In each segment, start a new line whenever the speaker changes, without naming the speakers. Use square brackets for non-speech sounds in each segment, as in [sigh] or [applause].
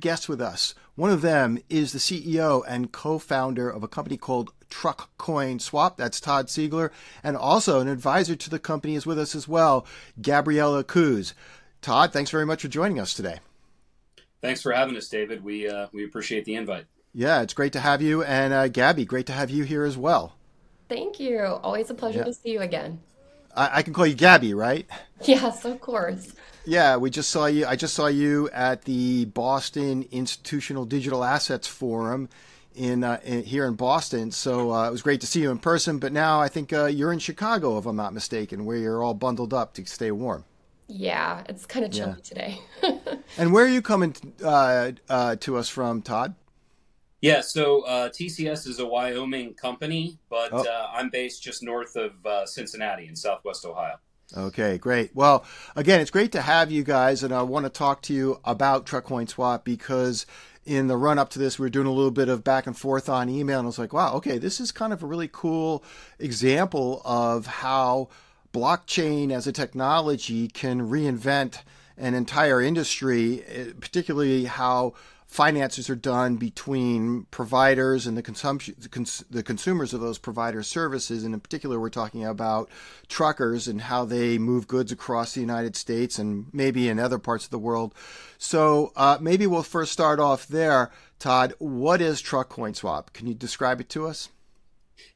two guests with us. One of them is the CEO and co-founder of a company called Truck Coin Swap. That's Todd Ziegler, and also an advisor to the company is with us as well, Gabriella Kusz. Todd, thanks very much for joining us today.
Thanks for having us, David. We uh, we appreciate the invite.
Yeah, it's great to have you, and uh, Gabby, great to have you here as well.
Thank you. Always a pleasure yeah. to see you again.
I, I, can call you Gabby, right?
Yes, of course.
Yeah, we just saw you. I just saw you at the Boston Institutional Digital Assets Forum in, uh, in here in Boston. So uh, it was great to see you in person. But now I think uh, you're in Chicago, if I'm not mistaken, where you're all bundled up to stay warm.
Yeah, it's kind of chilly yeah. today. [laughs]
and where are you coming uh, uh, to us from, Todd?
Yeah, so uh, TCS is a Wyoming company, but oh. uh, I'm based just north of uh, Cincinnati in Southwest Ohio.
Okay, great. Well, again, it's great to have you guys, and I want to talk to you about TruckCoin Swap because in the run up to this, we were doing a little bit of back and forth on email, and I was like, wow, okay, this is kind of a really cool example of how blockchain as a technology can reinvent an entire industry, eh, particularly how finances are done between providers and the consumption the, cons- the, consumers of those provider services. And in particular we're talking about truckers and how they move goods across the united states and maybe in other parts of the world. So uh, maybe we'll first start off there. Todd what is truck coin swap? Can you describe it to us?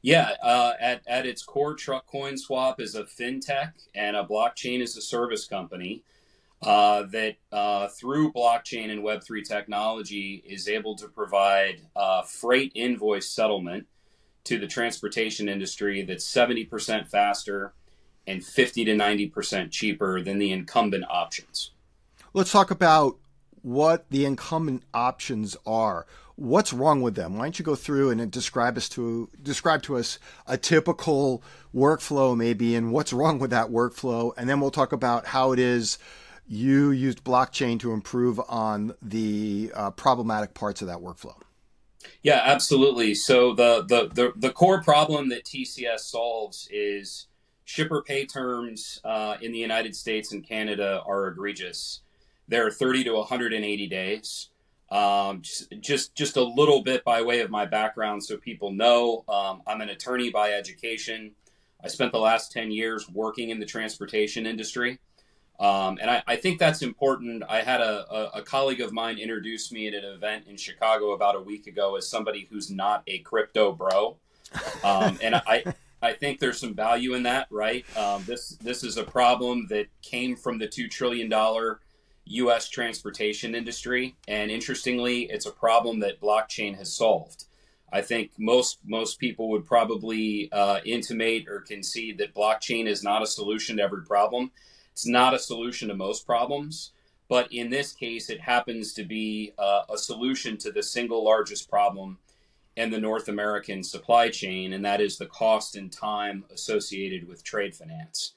Yeah, uh, at, at its core, Truck Coin Swap is a fintech and a blockchain as a service company uh, that uh, through blockchain and Web3 technology is able to provide uh, freight invoice settlement to the transportation industry that's 70% faster and 50 to 90% cheaper than the incumbent options.
Let's talk about what the incumbent options are. What's wrong with them? Why don't you go through and describe us to describe to us a typical workflow maybe and what's wrong with that workflow and then we'll talk about how it is you used blockchain to improve on the uh, problematic parts of that workflow.
Yeah, absolutely. So the, the, the the core problem that TCS solves is shipper pay terms uh, in the United States and Canada are egregious. They're 30 to 180 days. Um, just, just a little bit by way of my background, so people know um, I'm an attorney by education. I spent the last 10 years working in the transportation industry. Um, and I, I, think that's important. I had a, a, a, colleague of mine introduce me at an event in Chicago about a week ago as somebody who's not a crypto bro. Um, and I, [laughs] I think there's some value in that, right? Um, this, this is a problem that came from the $2 trillion U.S. transportation industry. And interestingly, it's a problem that blockchain has solved. I think most most people would probably uh, intimate or concede that blockchain is not a solution to every problem. It's not a solution to most problems, but in this case, it happens to be uh, a solution to the single largest problem in the North American supply chain, and that is the cost and time associated with trade finance.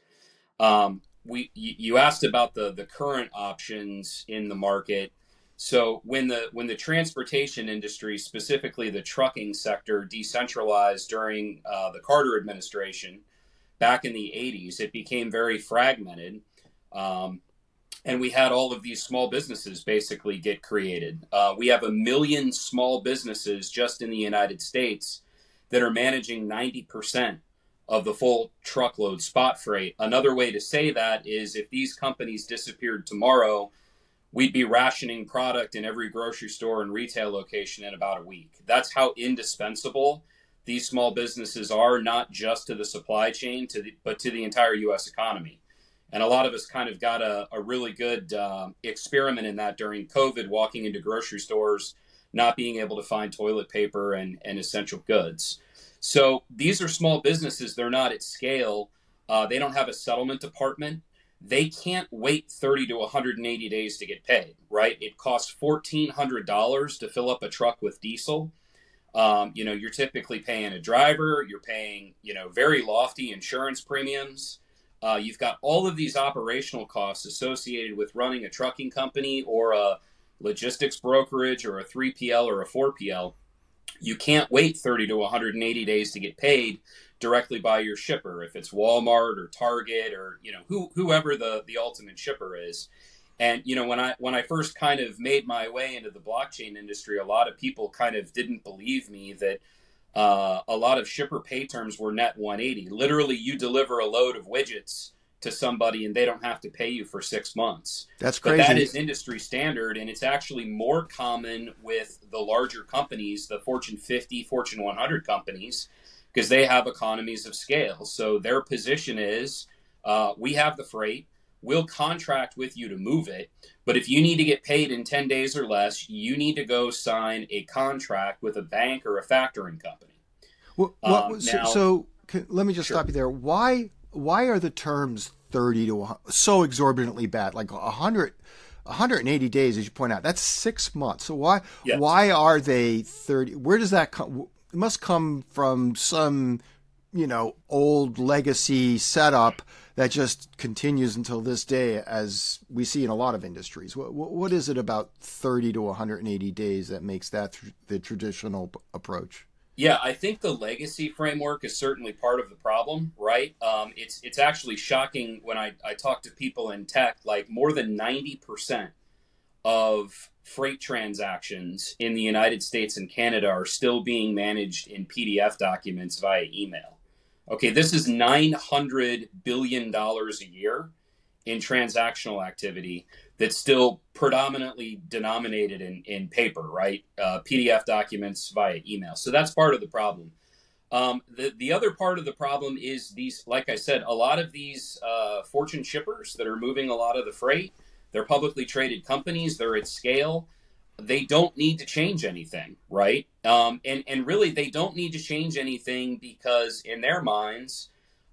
Um, we you asked about the the current options in the market. So when the when the transportation industry, specifically the trucking sector, decentralized during uh, the Carter administration back in the 80s, it became very fragmented. Um, and we had all of these small businesses basically get created. Uh, we have a million small businesses just in the United States that are managing 90% of the full truckload spot freight. Another way to say that is if these companies disappeared tomorrow, we'd be rationing product in every grocery store and retail location in about a week. That's how indispensable these small businesses are, not just to the supply chain, to the, but to the entire U.S. economy. And a lot of us kind of got a, a really good uh, experiment in that during COVID, walking into grocery stores, not being able to find toilet paper and, and essential goods. So these are small businesses. They're not at scale. Uh, they don't have a settlement department. They can't wait 30 to 180 days to get paid, right? It costs $1,400 to fill up a truck with diesel. Um, you know, you're typically paying a driver, you're paying, you know, very lofty insurance premiums. Uh, you've got all of these operational costs associated with running a trucking company or a logistics brokerage or a 3PL or a 4PL. You can't wait 30 to 180 days to get paid directly by your shipper if it's Walmart or Target or you know who, whoever the the ultimate shipper is And you know, when I when I first kind of made my way into the blockchain industry, a lot of people kind of didn't believe me that uh, a lot of shipper pay terms were net 180. Literally, you deliver a load of widgets to somebody and they don't have to pay you for six months.
That's crazy.
But that is industry standard, and it's actually more common with the larger companies, the Fortune 50, Fortune 100 companies, because they have economies of scale. So their position is uh, we have the freight, we'll contract with you to move it. But if you need to get paid in 10 days or less, you need to go sign a contract with a bank or a factoring company.
Well, um, so, now, so can, let me just sure. stop you there. Why why are the terms 30 to so exorbitantly bad? Like 100 180 days as you point out. That's 6 months. So why yes. why are they 30 Where does that come it must come from some, you know, old legacy setup that just continues until this day, as we see in a lot of industries. What, what is it about 30 to 180 days that makes that the traditional approach?
Yeah, I think the legacy framework is certainly part of the problem, right? Um, it's it's actually shocking when I, I talk to people in tech, like more than 90% of freight transactions in the United States and Canada are still being managed in PDF documents via email. Okay, this is $900 billion a year in transactional activity that's still predominantly denominated in, in paper, right? Uh, PDF documents via email. So that's part of the problem. Um, the, the other part of the problem is these, like I said, a lot of these uh, fortune shippers that are moving a lot of the freight, they're publicly traded companies, they're at scale they don't need to change anything, right? Um, and and really, they don't need to change anything because in their minds,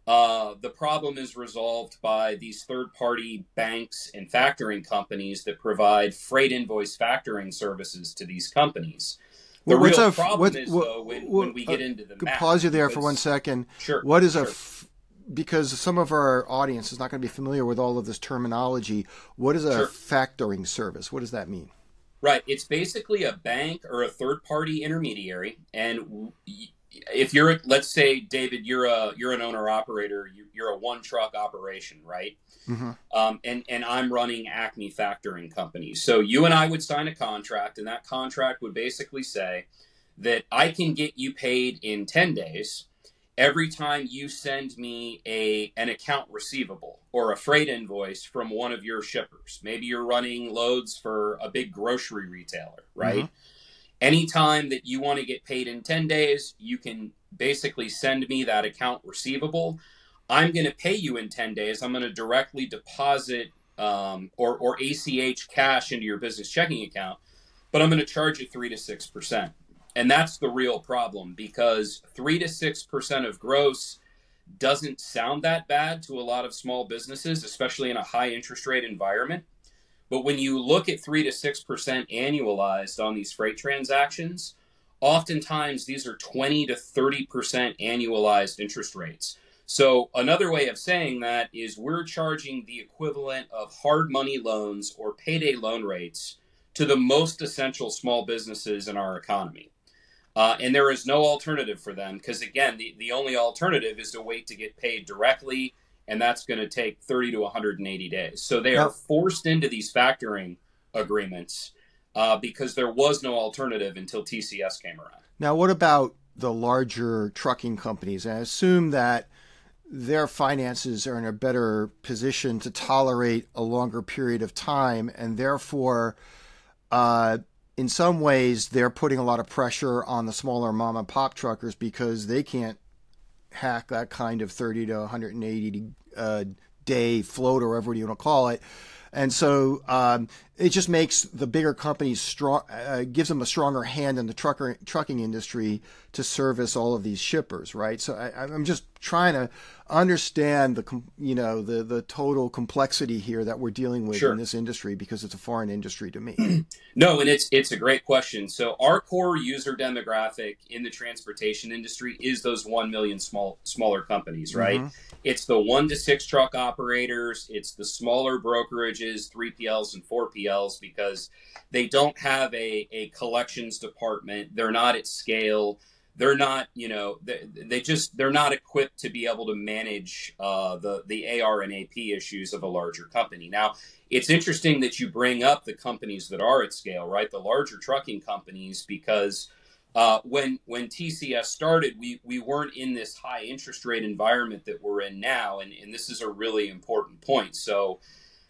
uh, the problem is resolved by these third-party banks and factoring companies that provide freight invoice factoring services to these companies. The well, real a, problem what, is what, though when, what, when we get uh, into the
math, pause you there for one second.
Sure.
What is
sure.
a f- because some of our audience is not going to be familiar with all of this terminology. What is a sure. factoring service? What does that mean?
Right. It's basically a bank or a third party intermediary. And if you're, let's say, David, you're a you're an owner operator. You're a one truck operation, right? Mm-hmm. Um, and and I'm running Acme Factoring Company. So you and I would sign a contract, and that contract would basically say that I can get you paid in ten days every time you send me a an account receivable or a freight invoice from one of your shippers maybe you're running loads for a big grocery retailer right? Mm-hmm. anytime that you want to get paid in 10 days you can basically send me that account receivable. I'm going to pay you in 10 days. I'm going to directly deposit um, or, or ach cash into your business checking account but i'm going to charge you 3 to 6 percent and that's the real problem because 3 to 6% of gross doesn't sound that bad to a lot of small businesses, especially in a high interest rate environment. But when you look at 3 to 6% annualized on these freight transactions, oftentimes these are 20 to 30% annualized interest rates. So, another way of saying that is we're charging the equivalent of hard money loans or payday loan rates to the most essential small businesses in our economy. Uh, and there is no alternative for them because, again, the, the only alternative is to wait to get paid directly, and that's going to take 30 to 180 days. So they are forced into these factoring agreements uh, because there was no alternative until TCS came around.
Now, what about the larger trucking companies? I assume that their finances are in a better position to tolerate a longer period of time, and therefore, uh, in some ways they're putting a lot of pressure on the smaller mom and pop truckers because they can't hack that kind of 30 to 180 uh, day float or whatever you want to call it and so um, it just makes the bigger companies strong, uh, gives them a stronger hand in the trucker trucking industry to service all of these shippers, right? So I, I'm just trying to understand the you know the the total complexity here that we're dealing with sure. in this industry because it's a foreign industry to me. [clears throat]
no, and it's it's a great question. So our core user demographic in the transportation industry is those one million small smaller companies, right? Mm-hmm. It's the one to six truck operators. It's the smaller brokerages, 3PLs and 4PLs, because they don't have a, a collections department. They're not at scale. they're not, you know, they, they just they're not equipped to be able to manage uh, the the AR and AP issues of a larger company. Now, it's interesting that you bring up the companies that are at scale, right? The larger trucking companies, because uh, when when TCS started, we we weren't in this high interest rate environment that we're in now, and, and this is a really important point. So.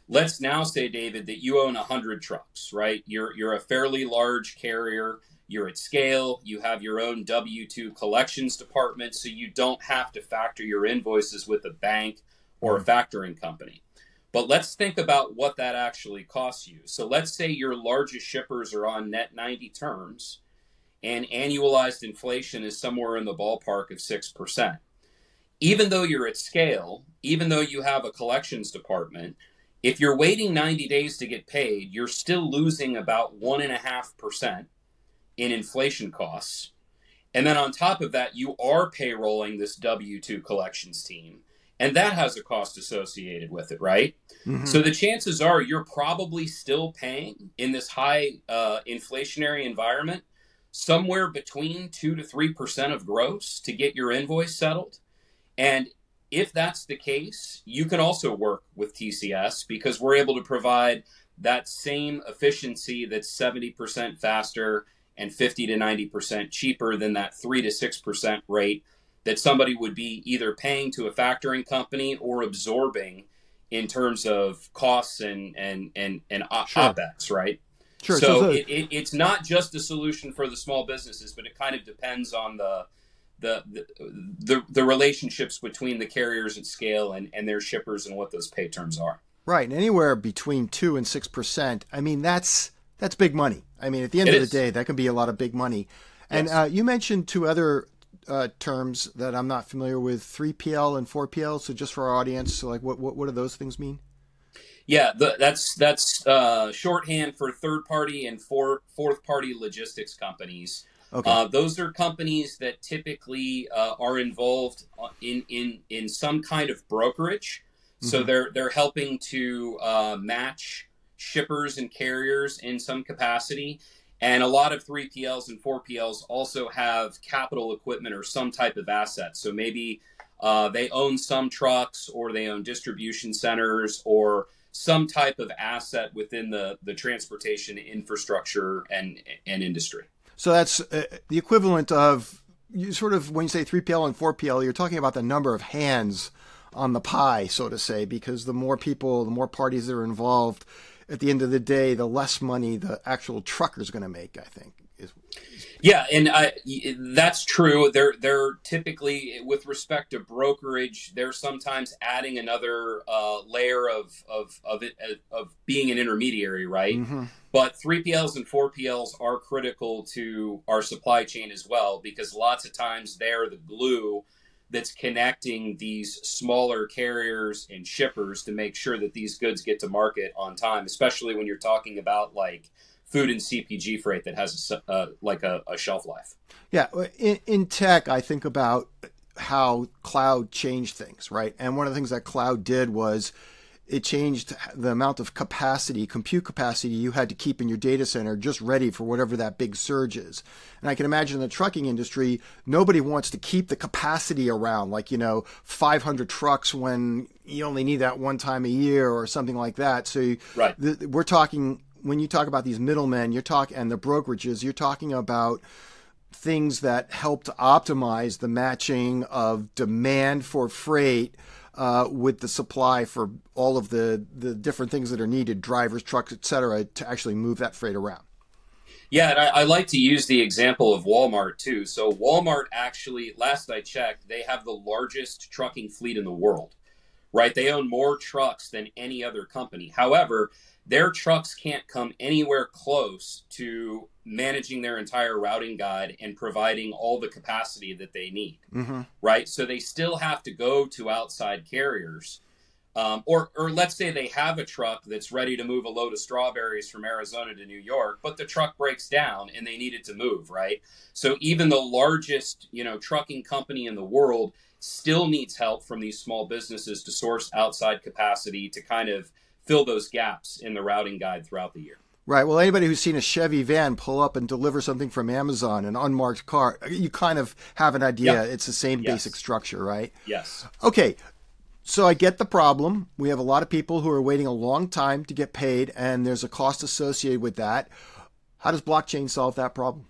Let's now say, David, that you own 100 trucks, right? You're, you're a fairly large carrier you're at scale, you have your own W 2 collections department, so you don't have to factor your invoices with a bank or a hmm. factoring company. But let's think about what that actually costs you. So let's say your largest shippers are on net 90 terms and annualized inflation is somewhere in the ballpark of 6%. Even though you're at scale, even though you have a collections department, if you're waiting 90 days to get paid, you're still losing about 1.5% in inflation costs. And then on top of that, you are payrolling this W 2 collections team. And that has a cost associated with it, right? Mm-hmm. So the chances are you're probably still paying in this high uh, inflationary environment somewhere between 2 to 3% of gross to get your invoice settled. And if that's the case, you can also work with TCS because we're able to provide that same efficiency that's 70% faster and 50 to 90% cheaper than that 3 to 6% rate that somebody would be either paying to a factoring company or absorbing in terms of costs and and and and sure. opex, right? Sure. So, so it, it, it's not just a solution for the small businesses, but it kind of depends on the the the the, the relationships between the carriers at scale and, and their shippers and what those pay terms are.
Right. Anywhere between two and six percent. I mean, that's that's big money. I mean, at the end it of is. the day, that can be a lot of big money. And yes. uh, you mentioned two other uh, terms that I'm not familiar with: 3PL and 4PL. So, just for our audience, so like, what what, what do those things mean?
Yeah, the, that's that's uh, shorthand for third party and for, fourth party logistics companies. Okay. Uh, those are companies that typically uh, are involved uh, in, in in some kind of brokerage. Mm-hmm. So they're they're helping to uh, match shippers and carriers in some capacity. And a lot of 3PLs and 4PLs also have capital equipment or some type of asset. So maybe uh, they own some trucks or they own distribution centers or some type of asset within the, the transportation infrastructure and, and industry.
So that's uh, the equivalent of you sort of when you say 3PL and 4PL, you're talking about the number of hands on the pie, so to say, because the more people, the more parties that are involved, at the end of the day, the less money the actual trucker is going to make. I think is.
Yeah, and I, that's true. They're they're typically with respect to brokerage, they're sometimes adding another uh, layer of of of it of being an intermediary, right? Mm-hmm. But 3PLs and 4PLs are critical to our supply chain as well because lots of times they're the glue that's connecting these smaller carriers and shippers to make sure that these goods get to market on time, especially when you're talking about like food and CPG freight that has a, uh, like a, a, shelf life.
Yeah, in, in tech, I think about how cloud changed things, right? And one of the things that cloud did was it changed the amount of capacity, compute capacity you had to keep in your data center just ready for whatever that big surge is. And I can imagine in the trucking industry, nobody wants to keep the capacity around, like, you know, 500 trucks when you only need that one time a year or something like that. So right. The, we're talking, when you talk about these middlemen, you're talking, and the brokerages, you're talking about things that help to optimize the matching of demand for freight uh, with the supply for all of the, the different things that are needed, drivers, trucks, et cetera, to actually move that freight around.
Yeah, and I, I, like to use the example of Walmart too. So Walmart actually, last I checked, they have the largest trucking fleet in the world, right? They own more trucks than any other company. However, their trucks can't come anywhere close to managing their entire routing guide and providing all the capacity that they need mm-hmm. right so they still have to go to outside carriers um, or, or let's say they have a truck that's ready to move a load of strawberries from Arizona to New York, but the truck breaks down and they need it to move, right? So even the largest, you know, trucking company in the world still needs help from these small businesses to source outside capacity to kind of fill those gaps in the routing guide throughout the year.
Right. Well, anybody who's seen a Chevy van pull up and deliver something from Amazon, an unmarked car, you kind of have an idea. It's the same yes. basic structure, right?
Yes.
Okay. So I get the problem. We have a lot of people who are waiting a long time to get paid, and there's a cost associated with that. How does blockchain solve that problem?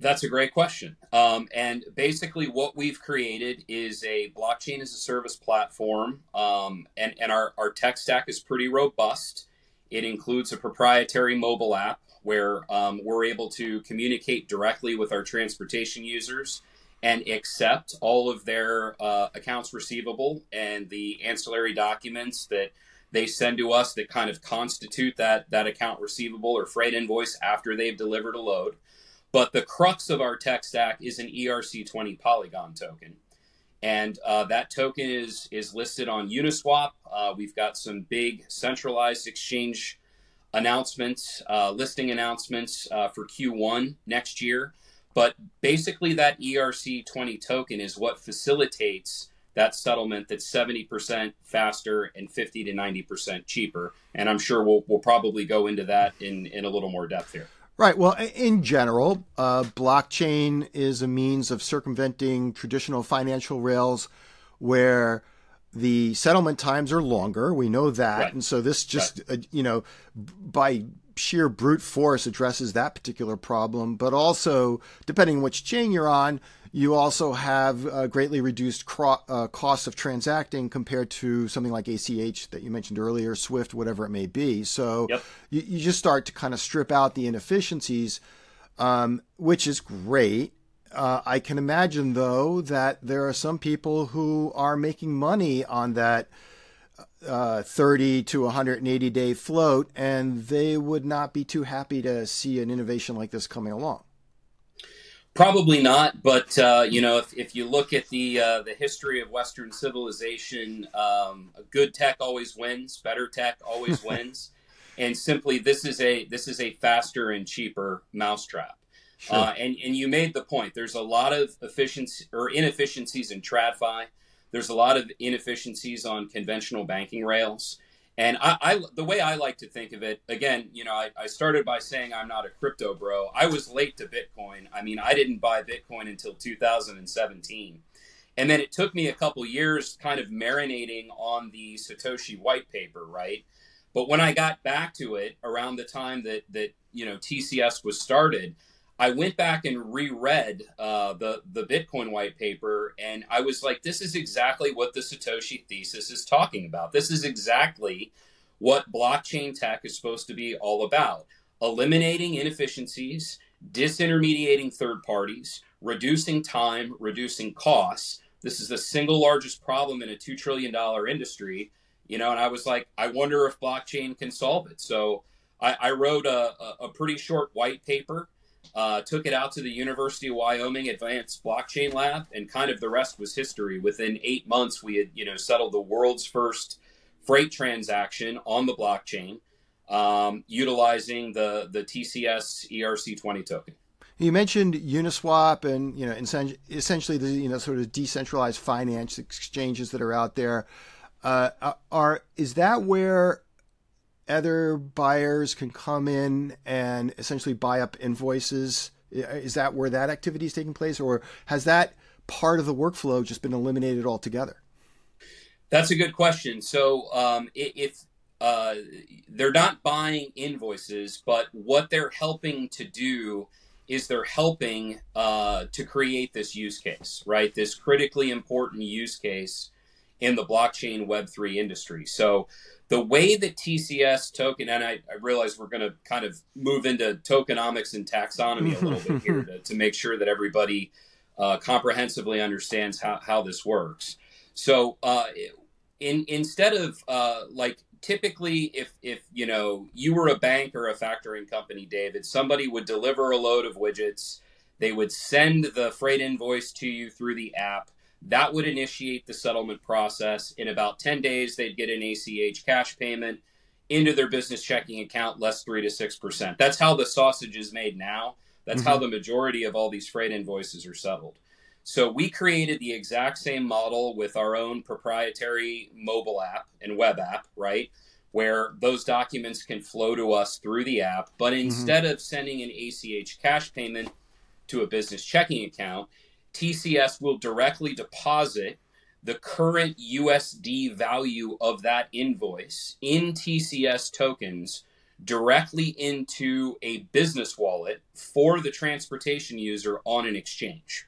That's a great question. Um, and basically, what we've created is a blockchain as a service platform, um, and and our our tech stack is pretty robust. It includes a proprietary mobile app where um, we're able to communicate directly with our transportation users and accept all of their uh, accounts receivable and the ancillary documents that they send to us that kind of constitute that that account receivable or freight invoice after they've delivered a load. But the crux of our tech stack is an ERC20 Polygon token. And uh, that token is, is listed on Uniswap. Uh, we've got some big centralized exchange announcements, uh, listing announcements uh, for Q1 next year. But basically, that ERC20 token is what facilitates that settlement that's 70% faster and 50 to 90% cheaper. And I'm sure we'll, we'll probably go into that in, in a little more depth here.
Right. Well, in general, uh, blockchain is a means of circumventing traditional financial rails where the settlement times are longer. We know that. Right. And so this just, right. uh, you know, by sheer brute force addresses that particular problem. But also, depending on which chain you're on, you also have a greatly reduced cro- uh, cost of transacting compared to something like ACH that you mentioned earlier, Swift, whatever it may be. So yep. you, you, just start to kind of strip out the inefficiencies, um, which is great. Uh, I can imagine, though, that there are some people who are making money on that uh, 30 to 180 day float, and they would not be too happy to see an innovation like this coming along.
Probably not, but uh, you know, if, if you look at the uh, the history of Western civilization, um, good tech always wins, better tech always [laughs] wins, and simply this is a this is a faster and cheaper mousetrap. Sure. Uh, and and you made the point. There's a lot of efficiency or inefficiencies in TradFi. There's a lot of inefficiencies on conventional banking rails. And I, I, the way I like to think of it, again, you know, I, I, started by saying I'm not a crypto bro. I was late to Bitcoin. I mean, I didn't buy Bitcoin until 2017. And then it took me a couple years kind of marinating on the Satoshi white paper, right? But when I got back to it around the time that, that you know, TCS was started, I went back and reread uh, the the Bitcoin white paper, and I was like, "This is exactly what the Satoshi thesis is talking about. This is exactly what blockchain tech is supposed to be all about: eliminating inefficiencies, disintermediating third parties, reducing time, reducing costs. This is the single largest problem in a two trillion dollar industry, you know." And I was like, "I wonder if blockchain can solve it." So I, I wrote a, a pretty short white paper uh, took it out to the University of Wyoming Advanced Blockchain Lab, and kind of the rest was history. Within eight months, we had you know settled the world's first freight transaction on the blockchain, um, utilizing the the TCS ERC20 token.
You mentioned Uniswap and you know essentially the you know sort of decentralized finance exchanges that are out there. Uh, are is that where other buyers can come in and essentially buy up invoices? Is that where that activity is taking place, or has that part of the workflow just been eliminated altogether?
That's a good question. So, um, if uh, they're not buying invoices, but what they're helping to do is they're helping uh, to create this use case, right? This critically important use case in the blockchain Web3 industry. So, the way that TCS token, and I, I realize we're going to kind of move into tokenomics and taxonomy a little bit [laughs] here to, to, make sure that everybody uh, comprehensively understands how, how this works. So, uh, in instead of uh, like typically, if if you know you were a bank or a factoring company, David, somebody would deliver a load of widgets. They would send the freight invoice to you through the app that would initiate the settlement process. In about 10 days, they'd get an ACH cash payment into their business checking account, less 3 to 6%. That's how the sausage is made now. That's mm-hmm. how the majority of all these freight invoices are settled. So we created the exact same model with our own proprietary mobile app and web app, right? where those documents can flow to us through the app. But mm-hmm. instead mm-hmm. of sending an ACH cash payment to a business checking account, TCS will directly deposit the current USD value of that invoice in TCS tokens directly into a business wallet for the transportation user on an exchange.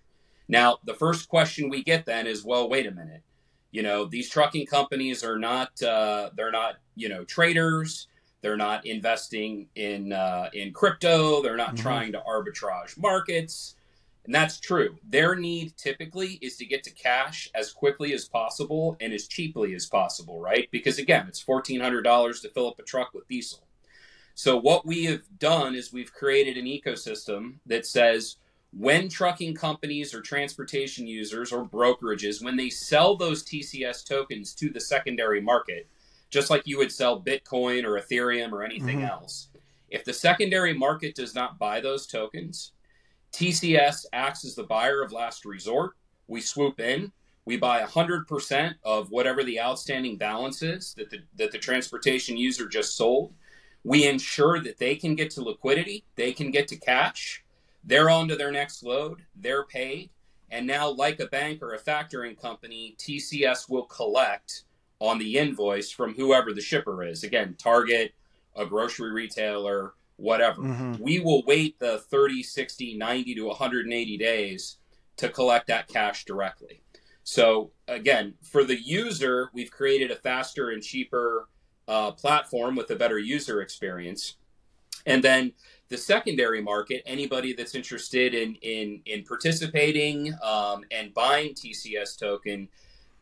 Now, the first question we get then is, well, wait a minute. You know, these trucking companies are not uh, they're not you know traders. They're not investing in uh, in crypto. They're not mm-hmm. trying to arbitrage markets. And that's true. Their need typically is to get to cash as quickly as possible and as cheaply as possible, right? Because again, it's $1,400 to fill up a truck with diesel. So, what we have done is we've created an ecosystem that says when trucking companies or transportation users or brokerages, when they sell those TCS tokens to the secondary market, just like you would sell Bitcoin or Ethereum or anything mm-hmm. else, if the secondary market does not buy those tokens, TCS acts as the buyer of last resort. We swoop in, we buy 100% of whatever the outstanding balance is that the, that the transportation user just sold. We ensure that they can get to liquidity, they can get to cash, they're on to their next load, they're paid. And now, like a bank or a factoring company, TCS will collect on the invoice from whoever the shipper is. Again, Target, a grocery retailer, whatever. Mm-hmm. We will wait the 30, 60, 90 to 180 days to collect that cash directly. So, again, for the user, we've created a faster and cheaper uh, platform with a better user experience. And then the secondary market, anybody that's interested in in in participating um, and buying TCS token,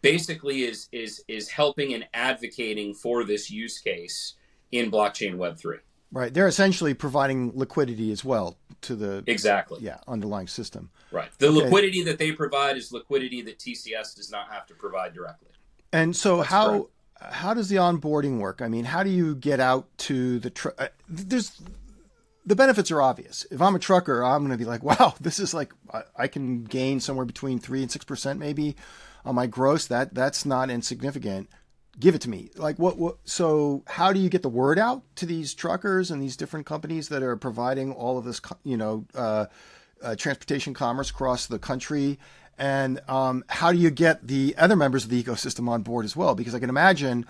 basically is is is helping and advocating for this use case in blockchain Web three.
Right. They're essentially providing liquidity as well to the
exactly
yeah underlying system.
Right. The okay. liquidity that they provide is liquidity that TCS does not have to provide directly.
And so That's how correct. how does the onboarding work? I mean, how do you get out to the tr- uh, there's the benefits are obvious. If I'm a trucker, I'm going to be like, [laughs] wow, this is like I, I can gain somewhere between three and six percent maybe on my gross. That that's not insignificant give it to me. Like what, what, so how do you get the word out to these truckers and these different companies that are providing all of this, you know, uh, uh, transportation commerce across the country? And um, how do you get the other members of the ecosystem on board as well? Because I can imagine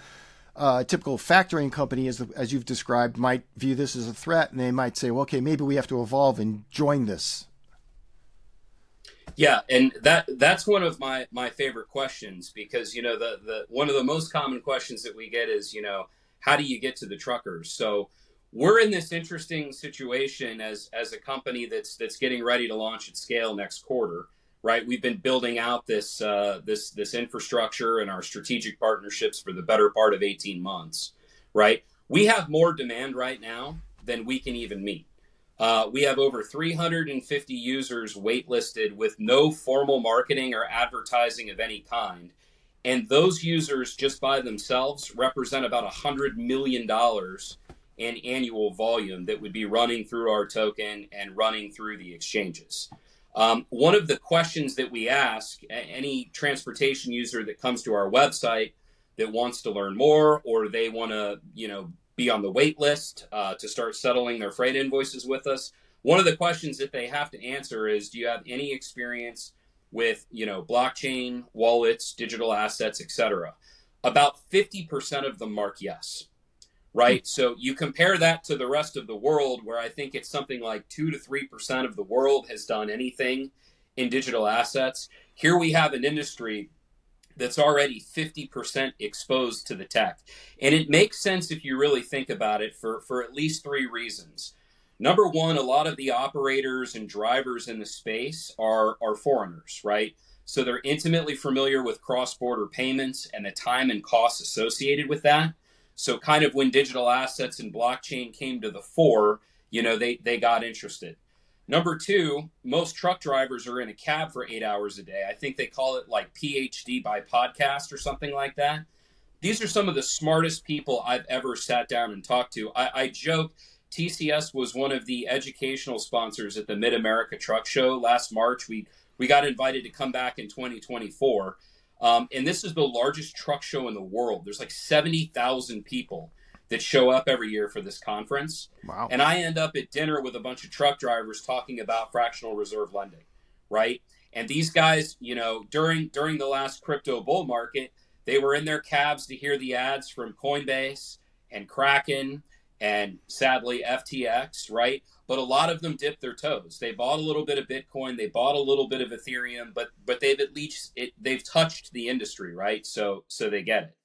uh, a typical factoring company, as, the, as you've described, might view this as a threat, and they might say, "Well, okay, maybe we have to evolve and join this."
Yeah, and that that's one of my my favorite questions because you know the the one of the most common questions that we get is you know how do you get to the truckers? So we're in this interesting situation as as a company that's that's getting ready to launch at scale next quarter, right? We've been building out this uh, this this infrastructure and our strategic partnerships for the better part of eighteen months, right? We have more demand right now than we can even meet. Uh, we have over 350 users waitlisted with no formal marketing or advertising of any kind. And those users, just by themselves, represent about $100 million in annual volume that would be running through our token and running through the exchanges. Um, one of the questions that we ask any transportation user that comes to our website that wants to learn more or they want to, you know, be on the wait list uh, to start settling their freight invoices with us. One of the questions that they have to answer is do you have any experience with, you know, blockchain, wallets, digital assets, etc. About 50% of them mark yes. Right? So you compare that to the rest of the world where I think it's something like 2 to 3% of the world has done anything in digital assets. Here we have an industry that's already 50% exposed to the tech. And it makes sense if you really think about it for, for at least three reasons. Number one, a lot of the operators and drivers in the space are, are foreigners, right? So they're intimately familiar with cross border payments and the time and costs associated with that. So, kind of when digital assets and blockchain came to the fore, you know, they, they got interested. Number two, most truck drivers are in a cab for eight hours a day. I think they call it like PhD by podcast or something like that. These are some of the smartest people I've ever sat down and talked to. I, I joke TCS was one of the educational sponsors at the Mid America Truck Show last March. We we got invited to come back in 2024, um, and this is the largest truck show in the world. There's like 70,000 people that show up every year for this conference.
Wow.
And I end up at dinner with a bunch of truck drivers talking about fractional reserve lending, right? And these guys, you know, during during the last crypto bull market, they were in their cabs to hear the ads from Coinbase and Kraken and sadly FTX, right? But a lot of them dipped their toes. They bought a little bit of Bitcoin, they bought a little bit of Ethereum, but but they've at least it, they've touched the industry, right? So so they get it.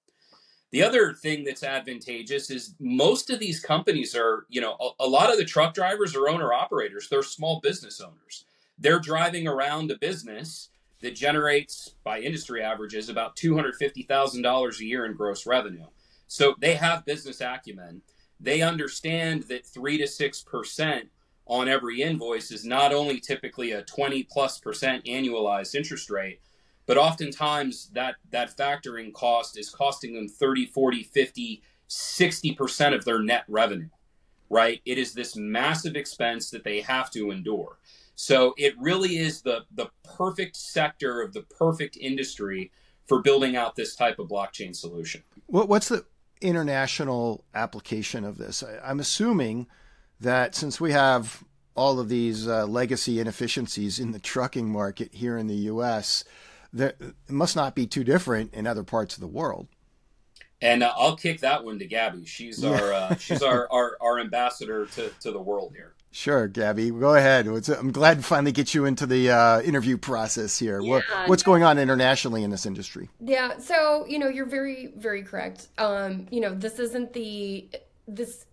The other thing that's advantageous is most of these companies are, you know, a, a lot of the truck drivers are owner operators. They're small business owners. They're driving around a business that generates, by industry averages, about $250,000 a year in gross revenue. So they have business acumen. They understand that 3 to 6% on every invoice is not only typically a 20 plus percent annualized interest rate, but oftentimes that that factoring cost is costing them 30 40 50 60% of their net revenue right? It is this massive expense that they have to endure. So it really is the the perfect sector of the perfect industry for building out this type of blockchain solution.
What, what's the international application of this? I'm assuming that since we have all of these uh, legacy inefficiencies in the trucking market here in the us that it must not be too different in other parts of the world.
And uh, I'll kick that one to Gabby. She's our uh, she's our, [laughs] our, our ambassador to, to the world here.
Sure, Gabby, go ahead. I'm glad to finally get you into the uh, interview process here. Yeah, what, what's going on internationally in this industry?
Yeah, so you know you're very very correct. Um, you know this isn't the this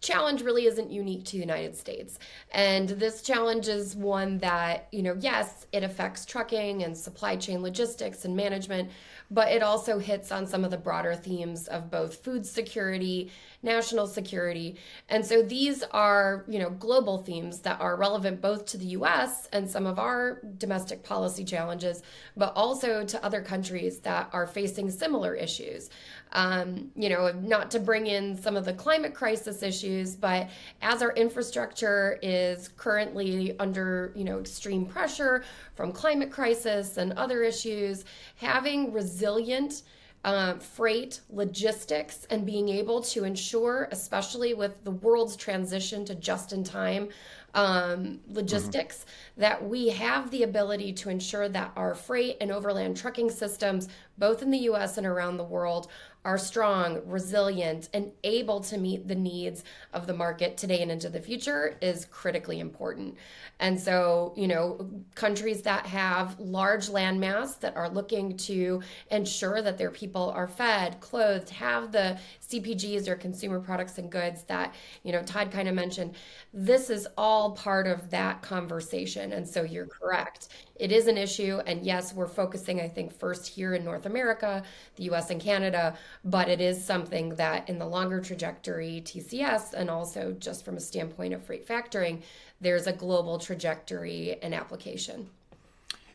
challenge really isn't unique to the United States. And this challenge is one that, you know, yes, it affects trucking and supply chain logistics and management, but it also hits on some of the broader themes of both food security, national security. And so these are, you know, global themes that are relevant both to the US and some of our domestic policy challenges, but also to other countries that are facing similar issues. Um, you know, not to bring in some of the climate crisis issues, but as our infrastructure is currently under, you know, extreme pressure from climate crisis and other issues, having resilient uh, freight, logistics, and being able to ensure, especially with the world's transition to just in time um, logistics, mm-hmm. that we have the ability to ensure that our freight and overland trucking systems, both in the US and around the world, are strong, resilient, and able to meet the needs of the market today and into the future is critically important. And so, you know, countries that have large landmass that are looking to ensure that their people are fed, clothed, have the CPGs or consumer products and goods that, you know, Todd kind of mentioned, this is all part of that conversation. And so you're correct it is an issue. And yes, we're focusing, I think, first here in North America, the US and Canada, but it is something that in the longer trajectory, TCS, and also just from a standpoint of freight factoring, there's a global trajectory and application.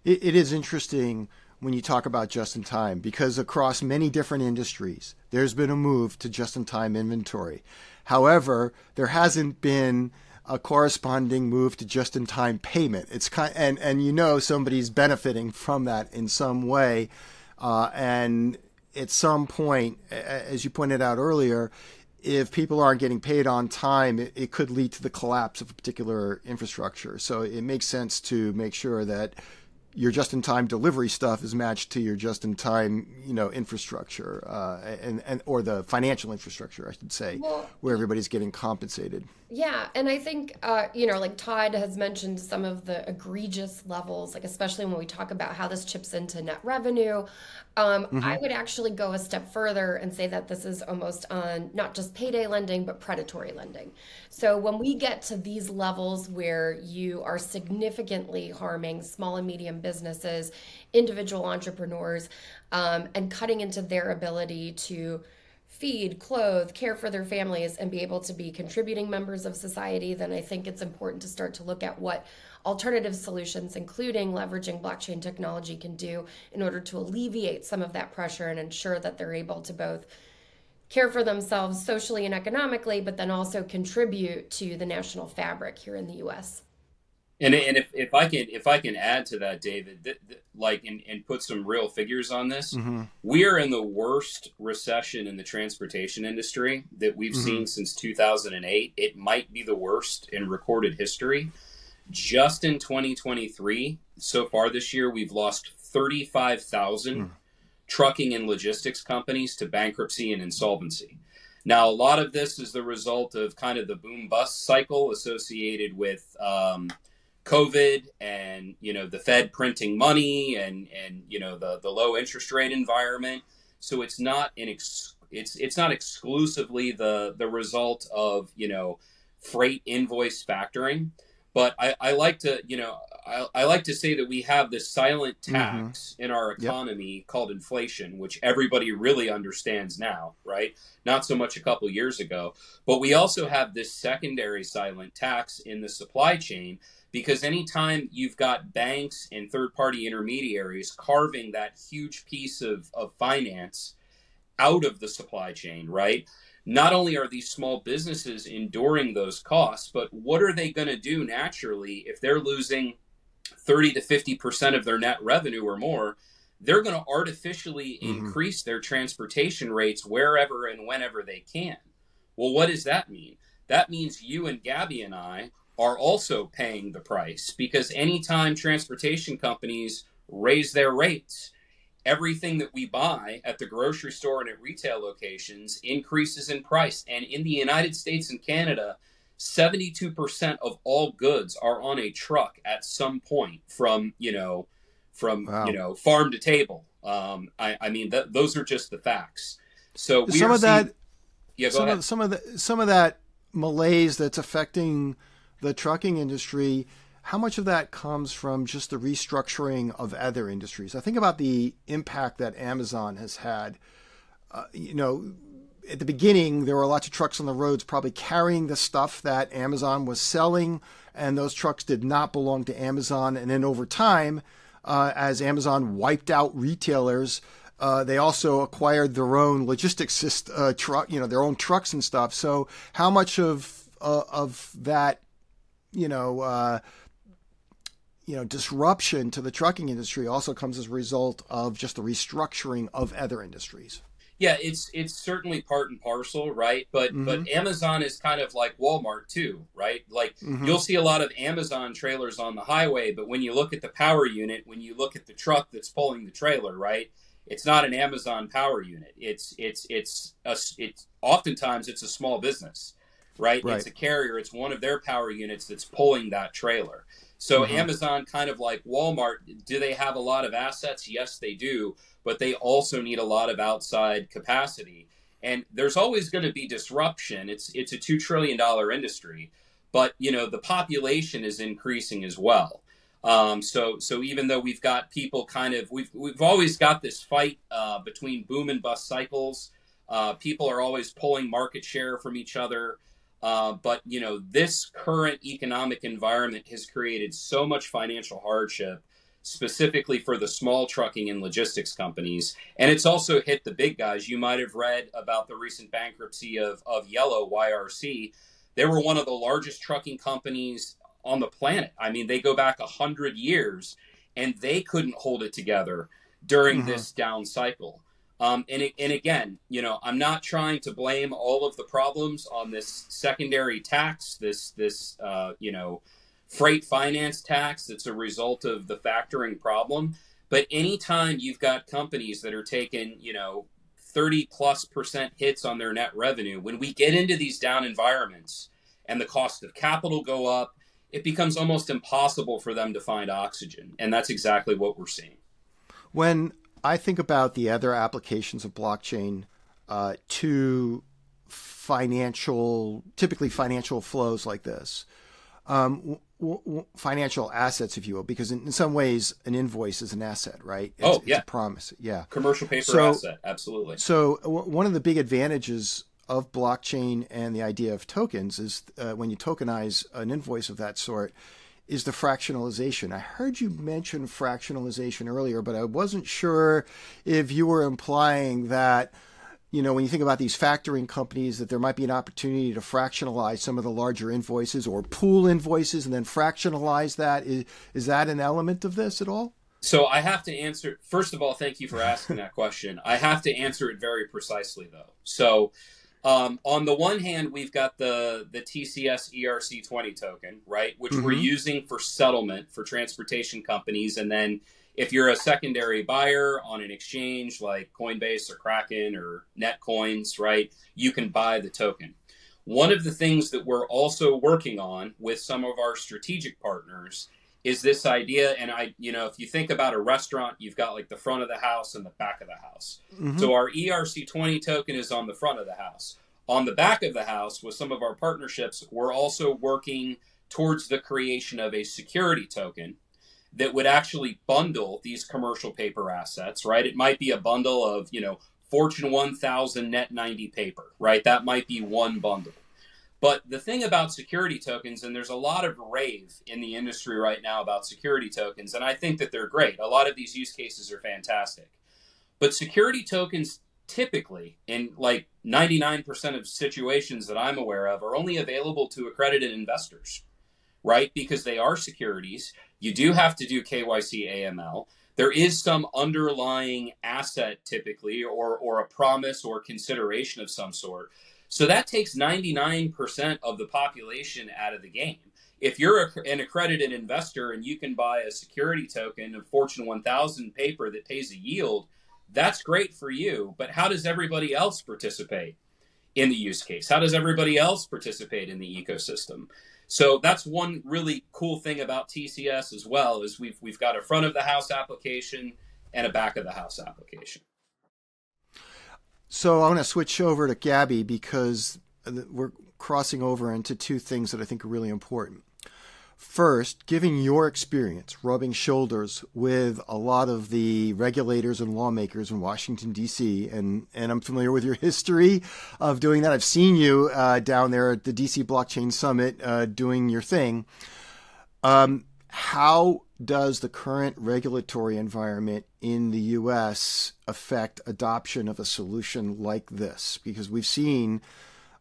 it, it is interesting when you talk about just in time because across many different industries, there's been a move to just in time inventory. However, there hasn't been a corresponding move to just-in-time payment. It's kind and and you know somebody's benefiting from that in some way, uh, and at some point, as you pointed out earlier, if people aren't getting paid on time, it, it could lead to the collapse of a particular infrastructure. So it makes sense to make sure that your just-in-time delivery stuff is matched to your just-in-time, you know, infrastructure, uh, and and or the financial infrastructure, I should say, well, where everybody's getting compensated.
Yeah, and I think uh, you know, like Todd has mentioned some of the egregious levels, like especially when we talk about how this chips into net revenue. Um, mm-hmm. I would actually go a step further and say that this is almost on not just payday lending, but predatory lending. So when we get to these levels where you are significantly harming small and medium businesses, individual entrepreneurs, um, and cutting into their ability to feed, clothe, care for their families, and be able to be contributing members of society, then I think it's important to start to look at what alternative solutions, including leveraging blockchain technology, can do in order to alleviate some of that pressure and ensure that they're able to both care for themselves socially and economically, but then also contribute to the national fabric here in the US.
And, and if, if I can if I can add to that, David, th- th- like and, and put some real figures on this, mm-hmm. we are in the worst recession in the transportation industry that we've mm-hmm. seen since 2008. It might be the worst in recorded history. Just in 2023, so far this year, we've lost 35,000 mm. trucking and logistics companies to bankruptcy and insolvency. Now, a lot of this is the result of kind of the boom bust cycle associated with um, COVID and you know the Fed printing money and and you know the the low interest rate environment. So it's not an ex- it's it's not exclusively the the result of you know freight invoice factoring. But I, I like to, you know, I, I, like to say that we have this silent mm-hmm. tax mm-hmm. in our economy yep. called inflation, which everybody really understands now, right? Not so much a couple years ago. But we also have this secondary silent tax in the supply chain because anytime you've got banks and third party intermediaries carving that huge piece of, of finance out of the supply chain, right? not only are these small businesses enduring those costs, but what are they going to do naturally if they're losing 30 to 50% of their net revenue or more? They're going to artificially mm-hmm. increase their transportation rates wherever and whenever they can. Well, what does that mean? That means you and Gabby and I are also paying the price because anytime transportation companies raise their rates, everything that we buy at the grocery store and at retail locations increases in price. And in the United States and Canada, 72% of all goods are on a truck at some point from, you know, from, wow. you know, farm to table. Um, I, I mean, th- those are just the facts. So
some of seeing, that, yeah, some ahead. of, some of the, some of that malaise that's affecting the trucking industry how much of that comes from just the restructuring of other industries? I think about the impact that Amazon has had. Uh, you know, at the beginning, there were lots of trucks on the roads probably carrying the stuff that Amazon was selling, and those trucks did not belong to Amazon. And then over time, uh, as Amazon wiped out retailers, uh, they also acquired their own logistics uh, truck, you know, their own trucks and stuff. So, how much of uh, of that, you know, uh, you know disruption to the trucking industry also comes as a result of just the restructuring of other industries.
Yeah it's it's certainly part and parcel right? But mm-hmm. but amazon is kind of like walmart too right? Like mm-hmm. you'll see a lot of amazon trailers on the highway but when you look at the power unit when you look at the truck that's pulling the trailer right it's not an amazon power unit. It's it's it's a, it's oftentimes it's a small business right? right it's a carrier it's one of their power units that's pulling that trailer so mm-hmm. Amazon, kind of like Walmart, do they have a lot of assets? Yes, they do, but they also need a lot of outside capacity. And there's always going to be disruption. It's it's a two trillion dollar industry, but you know the population is increasing as well. Um, so so even though we've got people kind of we've we've always got this fight uh, between boom and bust cycles. Uh, people are always pulling market share from each other. Uh, but you know, this current economic environment has created so much financial hardship, specifically for the small trucking and logistics companies, and it's also hit the big guys. You might have read about the recent bankruptcy of of Yellow YRC. They were one of the largest trucking companies on the planet. I mean, they go back a hundred years, and they couldn't hold it together during mm-hmm. this down cycle. Um, and, and again, you know, I'm not trying to blame all of the problems on this secondary tax, this this uh, you know, freight finance tax that's a result of the factoring problem. But anytime you've got companies that are taking, you know, 30 plus percent hits on their net revenue, when we get into these down environments and the cost of capital go up, it becomes almost impossible for them to find oxygen. And that's exactly what we're seeing.
When I think about the other applications of blockchain uh, to financial, typically financial flows like this. Um, w- w- financial assets, if you will, because in, in, some ways an invoice is an asset, right? It's,
oh, yeah.
It's a promise. Yeah.
Commercial paper so, asset. Absolutely.
So w- one of the big advantages of blockchain and the idea of tokens is uh, when you tokenize an invoice of that sort, is the fractionalization. I heard you mention fractionalization earlier, but I wasn't sure if you were implying that you know, when you think about these factoring companies, that there might be an opportunity to fractionalize some of the larger invoices or pool invoices and then fractionalize that. Is, is that an element of this at all?
So I have to answer. First of all, thank you for asking that question. I have to answer it very precisely, though. So, um, on the one hand, we've got the the TCS ERC20 token, right, which mm-hmm. we're using for settlement for transportation companies, and then if you're a secondary buyer on an exchange like Coinbase or Kraken or Netcoins, right, you can buy the token. One of the things that we're also working on with some of our strategic partners is this idea and I you know if you think about a restaurant you've got like the front of the house and the back of the house. Mm-hmm. So our ERC20 token is on the front of the house. On the back of the house with some of our partnerships we're also working towards the creation of a security token that would actually bundle these commercial paper assets, right? It might be a bundle of, you know, Fortune 1000 net 90 paper, right? That might be one bundle. But the thing about security tokens, and there's a lot of rave in the industry right now about security tokens, and I think that they're great. A lot of these use cases are fantastic. But security tokens typically, in like 99% of situations that I'm aware of, are only available to accredited investors, right? Because they are securities. You do have to do KYC AML. There is some underlying asset typically, or, or a promise or consideration of some sort. So that takes 99% of the population out of the game. If you're an accredited investor and you can buy a security token of Fortune 1000 paper that pays a yield, that's great for you. But how does everybody else participate in the use case? How does everybody else participate in the ecosystem? So that's one really cool thing about TCS as well is we've we've got a front of the house application and a back of the house application.
So I want to switch over to Gabby because we're crossing over into two things that I think are really important. First, giving your experience rubbing shoulders with a lot of the regulators and lawmakers in Washington, D.C., and, and I'm familiar with your [laughs] history of doing that. I've seen you uh, down there at the D.C. Blockchain Summit uh, doing your thing. Um, how does the current regulatory environment in the U.S. affect adoption of a solution like this? Because we've seen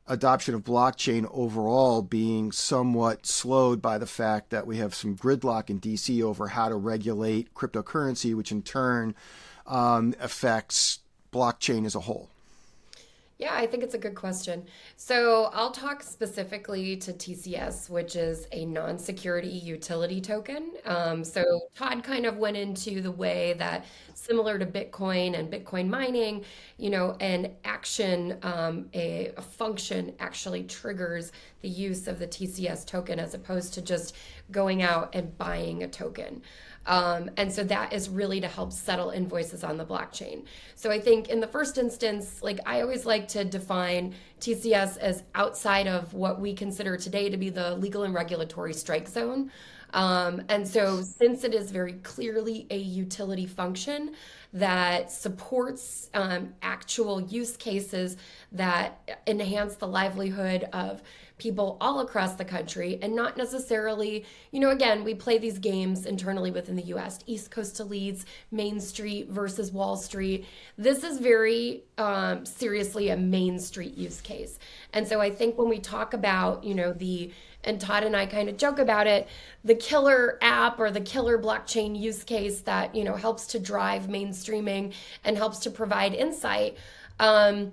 adoption of blockchain overall being somewhat slowed by the fact that we have some gridlock in DC over how to regulate cryptocurrency, which in turn um, affects blockchain as a whole.
Yeah, I think it's a good question. So I'll talk specifically to TCS, which is a non security utility token. Um, so Todd kind of went into the way that, similar to Bitcoin and Bitcoin mining, you know, an action, um, a, a function actually triggers the use of the TCS token as opposed to just going out and buying a token. Um, and so that is really to help settle invoices on the blockchain. So I think in the first instance, like I always like to define TCS as outside of what we consider today to be the legal and regulatory strike zone. Um, and so, since it is very clearly a utility function that supports um, actual use cases that enhance the livelihood of people all across the country and not necessarily, you know, again, we play these games internally within the US, East Coast to Leeds, Main Street versus Wall Street. This is very um, seriously a Main Street use case. And so I think when we talk about, you know, the and Todd and I kind of joke about it, the killer app or the killer blockchain use case that, you know, helps to drive mainstreaming and helps to provide insight. Um,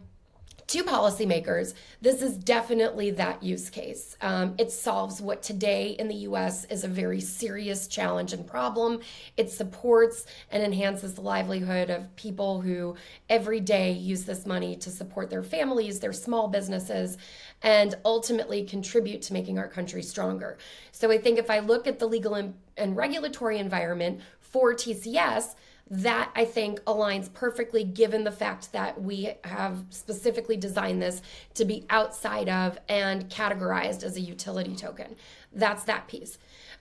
to policymakers, this is definitely that use case. Um, it solves what today in the US is a very serious challenge and problem. It supports and enhances the livelihood of people who every day use this money to support their families, their small businesses, and ultimately contribute to making our country stronger. So I think if I look at the legal and, and regulatory environment for TCS, that I think aligns perfectly given the fact that we have specifically designed this to be outside of and categorized as a utility token. That's that piece.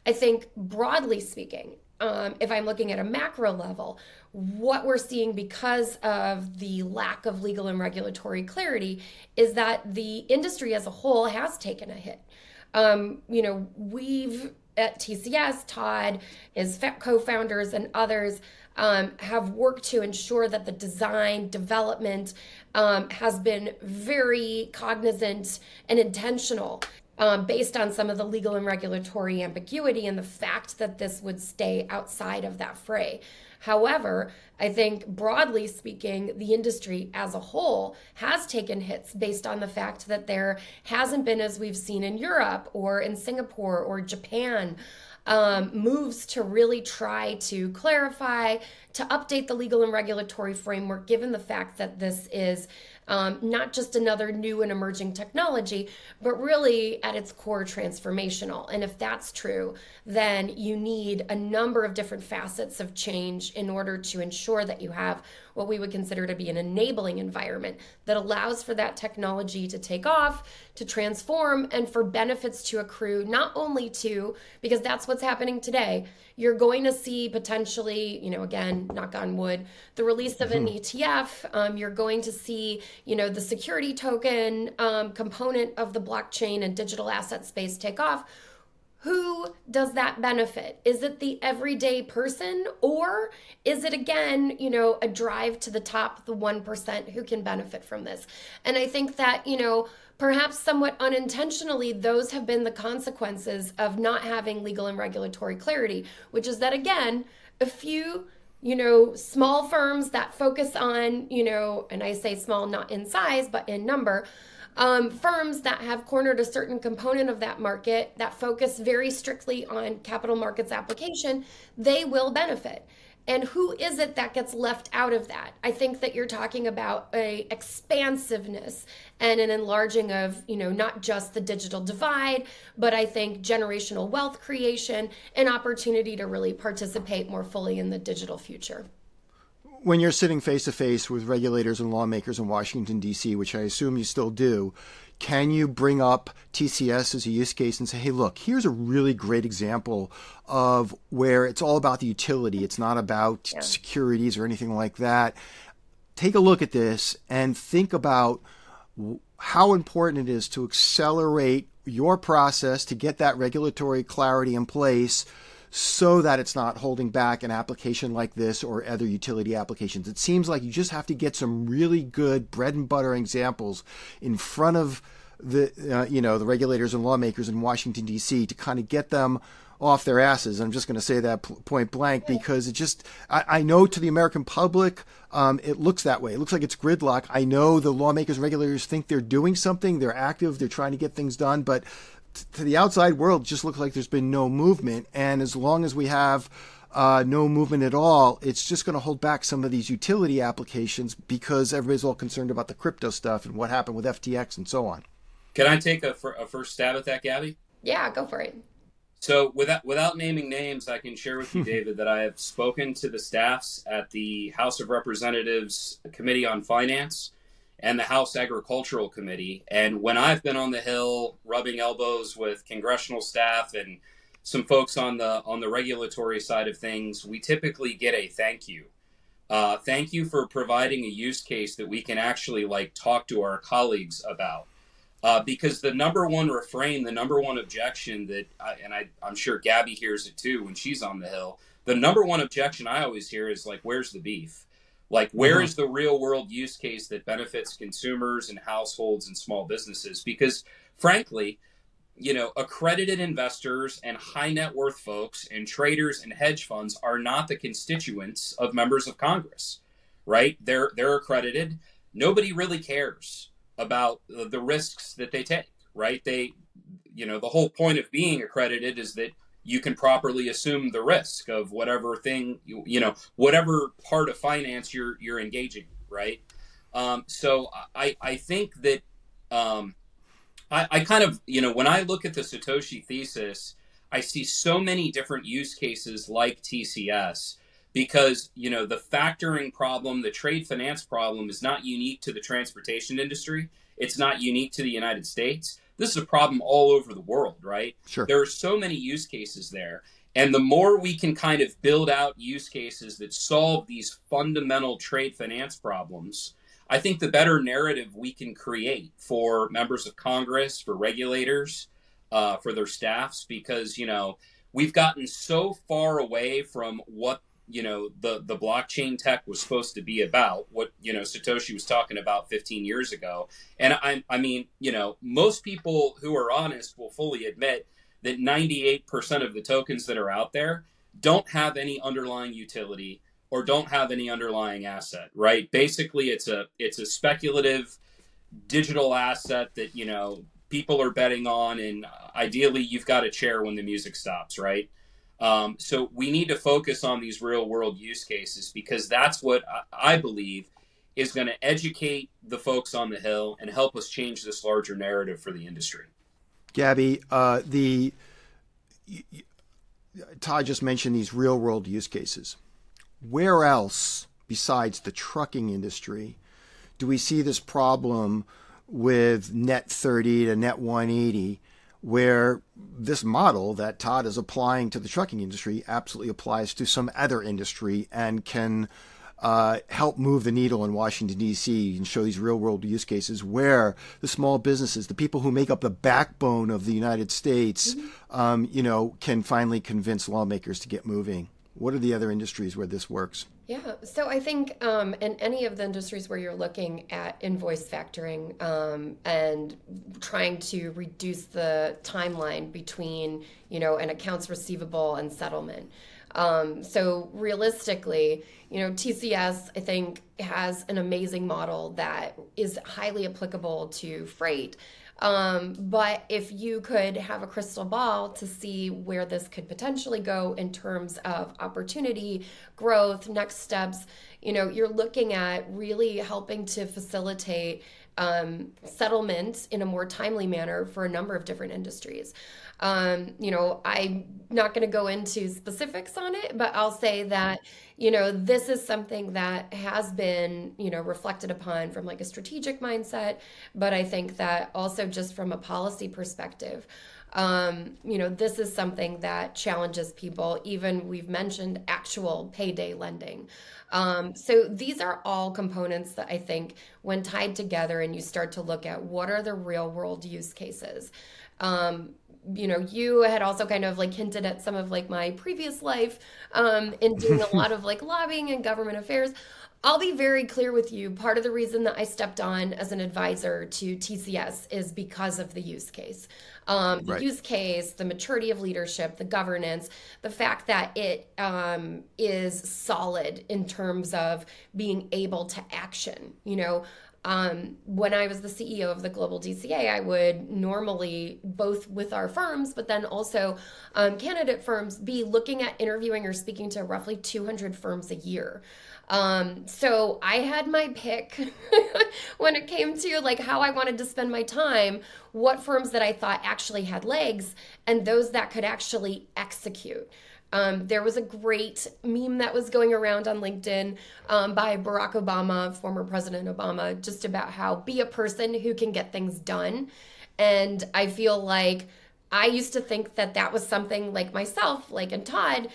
I think broadly speaking, um, if I'm looking at a macro level, what we're seeing because of the lack of legal and regulatory clarity is that the industry as a whole has taken a hit. Um, you know, we've at TCS, Todd, his co founders, and others um, have worked to ensure that the design, development um, has been very cognizant and intentional. Um, based on some of the legal and regulatory ambiguity and the fact that this would stay outside of that fray. However, I think broadly speaking, the industry as a whole has taken hits based on the fact that there hasn't been, as we've seen in Europe or in Singapore or Japan, um, moves to really try to clarify, to update the legal and regulatory framework, given the fact that this is um, not just another new and emerging technology, but really at its core transformational. And if that's true, then you need a number of different facets of change in order to ensure that you have what we would consider to be an enabling environment that allows for that technology to take off, to transform, and for benefits to accrue, not only to, because that's what's happening today, you're going to see potentially, you know, again, knock on wood, the release of an mm-hmm. ETF. Um, you're going to see, you know, the security token um, component of the blockchain and digital asset space take off who does that benefit? Is it the everyday person or is it again, you know, a drive to the top, the 1% who can benefit from this? And I think that, you know, perhaps somewhat unintentionally, those have been the consequences of not having legal and regulatory clarity, which is that again, a few you know, small firms that focus on, you know, and I say small not in size, but in number, um, firms that have cornered a certain component of that market that focus very strictly on capital markets application, they will benefit. And who is it that gets left out of that? I think that you're talking about a expansiveness and an enlarging of, you know, not just the digital divide, but I think generational wealth creation and opportunity to really participate more fully in the digital future
when you're sitting face to face with regulators and lawmakers in Washington, D.C., which I assume you still do, can you bring up TCS as a use case and say, hey, look, here's a really great example of where it's all about the utility, it's not about yeah. securities or anything like that? Take a look at this and think about how important it is to accelerate your process to get that regulatory clarity in place so that it's not holding back an application like this or other utility applications. It seems like you just have to get some really good bread and butter examples in front of the uh, you know the regulators and lawmakers in Washington D.C. to kind of get them off their asses. I'm just going to say that point blank because it just, I, I know to the American public, um, it looks that way. It looks like it's gridlock. I know the lawmakers regulators think they're doing something, they're active, they're trying to get things done, but to the outside world just looks like there's been no movement. And as long as we have uh, no movement at all, it's just going to hold back some of these utility applications because everybody's all concerned about the crypto stuff and what happened with FTX and so on.
Can I take a, a first stab at that, Gabby?
Yeah, go for it.
So, without without naming names, I can share with you, [laughs] David, that I have spoken to the staffs at the House of Representatives Committee on Finance and the House Agricultural Committee. And when I've been on the Hill rubbing elbows with congressional staff and some folks on the on the regulatory side of things, we typically get a thank you. Uh, thank you for providing a use case that we can actually like talk to our colleagues about. Uh, because the number one refrain, the number one objection that, I, and I, I'm sure Gabby hears it too when she's on the Hill. The number one objection I always hear is like, "Where's the beef?" Like, where mm-hmm. is the real world use case that benefits consumers and households and small businesses? Because, frankly, you know, accredited investors and high net worth folks and traders and hedge funds are not the constituents of members of Congress, right? They're they're accredited. Nobody really cares about the risks that they take, right? They, you know, the whole point of being accredited is that you can properly assume the risk of whatever thing you, you know whatever part of finance you're you're engaging right? Um, so i i think that um, I, I kind of you know when i look at the satoshi thesis i see so many different use cases like tcs because you know the factoring problem the trade finance problem is not unique to the transportation industry. It's not unique to the united states this is a problem all over the world, right?
Sure.
There are so many use cases there. And the more we can kind of build out use cases that solve these fundamental trade finance problems, I think the better narrative we can create for members of Congress, for regulators, uh, for their staffs, because, you know, we've gotten so far away from what you know the the blockchain tech was supposed to be about what you know satoshi was talking about 15 years ago. And i i mean you know most people who are honest will fully admit that 98% of the tokens that are out there don't have any underlying utility or don't have any underlying asset right? Basically it's a it's a speculative digital asset that you know people are betting on. And ideally you've got a chair when the music stops right um, so we need to focus on these real world use cases because that's what I believe is going to educate the folks on the hill and help us change this larger narrative for the industry.
Gabby, uh, the Todd just mentioned these real world use cases. Where else besides the trucking industry do we see this problem with net 30 to net 180 where this model that Todd is applying to the trucking industry absolutely applies to some other industry and can uh, help move the needle in Washington, D.C., and show these real world use cases where the small businesses, the people who make up the backbone of the United States, mm-hmm. um, you know, can finally convince lawmakers to get moving. What are the other industries where this works?
Yeah, so I think um, in any of the industries where you're looking at invoice factoring um, and trying to reduce the timeline between, you know, an accounts receivable and settlement. Um, so realistically, you know, TCS I think has an amazing model that is highly applicable to freight. Um, but if you could have a crystal ball to see where this could potentially go in terms of opportunity, growth, next steps, you know, you're looking at really helping to facilitate um, settlement in a more timely manner for a number of different industries. Um, you know, I'm not going to go into specifics on it, but I'll say that, you know, this is something that has been, you know, reflected upon from like a strategic mindset, but I think that also just from a policy perspective. Um, you know, this is something that challenges people. Even we've mentioned actual payday lending. Um, so these are all components that I think, when tied together, and you start to look at what are the real world use cases. Um, you know, you had also kind of like hinted at some of like my previous life um, in doing a [laughs] lot of like lobbying and government affairs. I'll be very clear with you. Part of the reason that I stepped on as an advisor to TCS is because of the use case. Um, the right. use case, the maturity of leadership, the governance, the fact that it um, is solid in terms of being able to action. You know, um, when I was the CEO of the Global DCA, I would normally, both with our firms, but then also um, candidate firms, be looking at interviewing or speaking to roughly 200 firms a year. Um, so I had my pick [laughs] when it came to like how I wanted to spend my time, what firms that I thought actually had legs, and those that could actually execute. Um, there was a great meme that was going around on LinkedIn um, by Barack Obama, former President Obama, just about how be a person who can get things done. And I feel like I used to think that that was something like myself, like and Todd,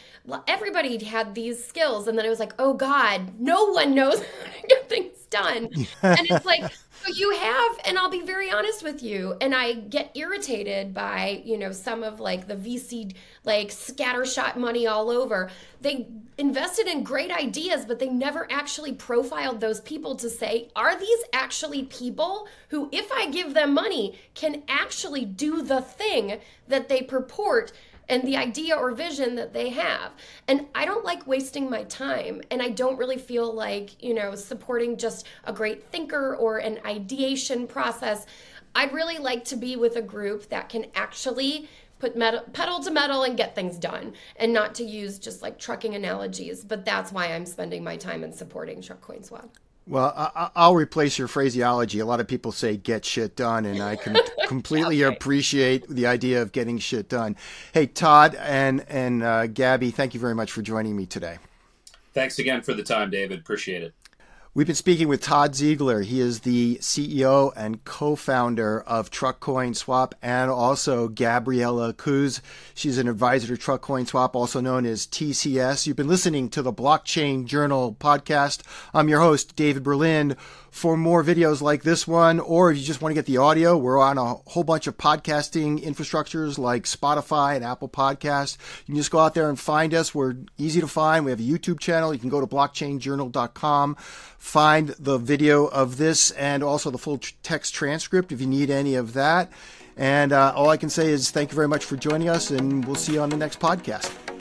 everybody had these skills. And then I was like, oh God, no one knows [laughs] how to get things done. [laughs] and it's like, so you have, and I'll be very honest with you, and I get irritated by, you know, some of like the VC like scattershot money all over. They invested in great ideas, but they never actually profiled those people to say, are these actually people who, if I give them money, can actually do the thing that they purport and the idea or vision that they have. And I don't like wasting my time. And I don't really feel like, you know, supporting just a great thinker or an ideation process. I'd really like to be with a group that can actually put metal, pedal to metal and get things done and not to use just like trucking analogies. But that's why I'm spending my time in supporting Truck Coin Swap.
Well, I, will replace your phraseology. A lot of people say "get shit done," and I can [laughs] completely okay. appreciate the idea of getting shit done. Hey, Todd and and uh, Gabby, thank you very much for joining me today.
Thanks again for the time, David. Appreciate it.
We've been speaking with Todd Ziegler. He is the CEO and co-founder of TruckCoin Swap and also Gabriella Kusz. She's an advisor to TruckCoin Swap, also known as TCS. You've been listening to the Blockchain Journal podcast. I'm your host, David Berlind. For more videos like this one, or if you just want to get the audio, we're on a whole bunch of podcasting infrastructures like Spotify and Apple Podcasts. You can just go out there and find us. We're easy to find. We have a YouTube channel. You can go to blockchainjournal.com, find the video of this and also the full text transcript if you need any of that. And uh, all I can say is thank you very much for joining us, and we'll see you on the next podcast.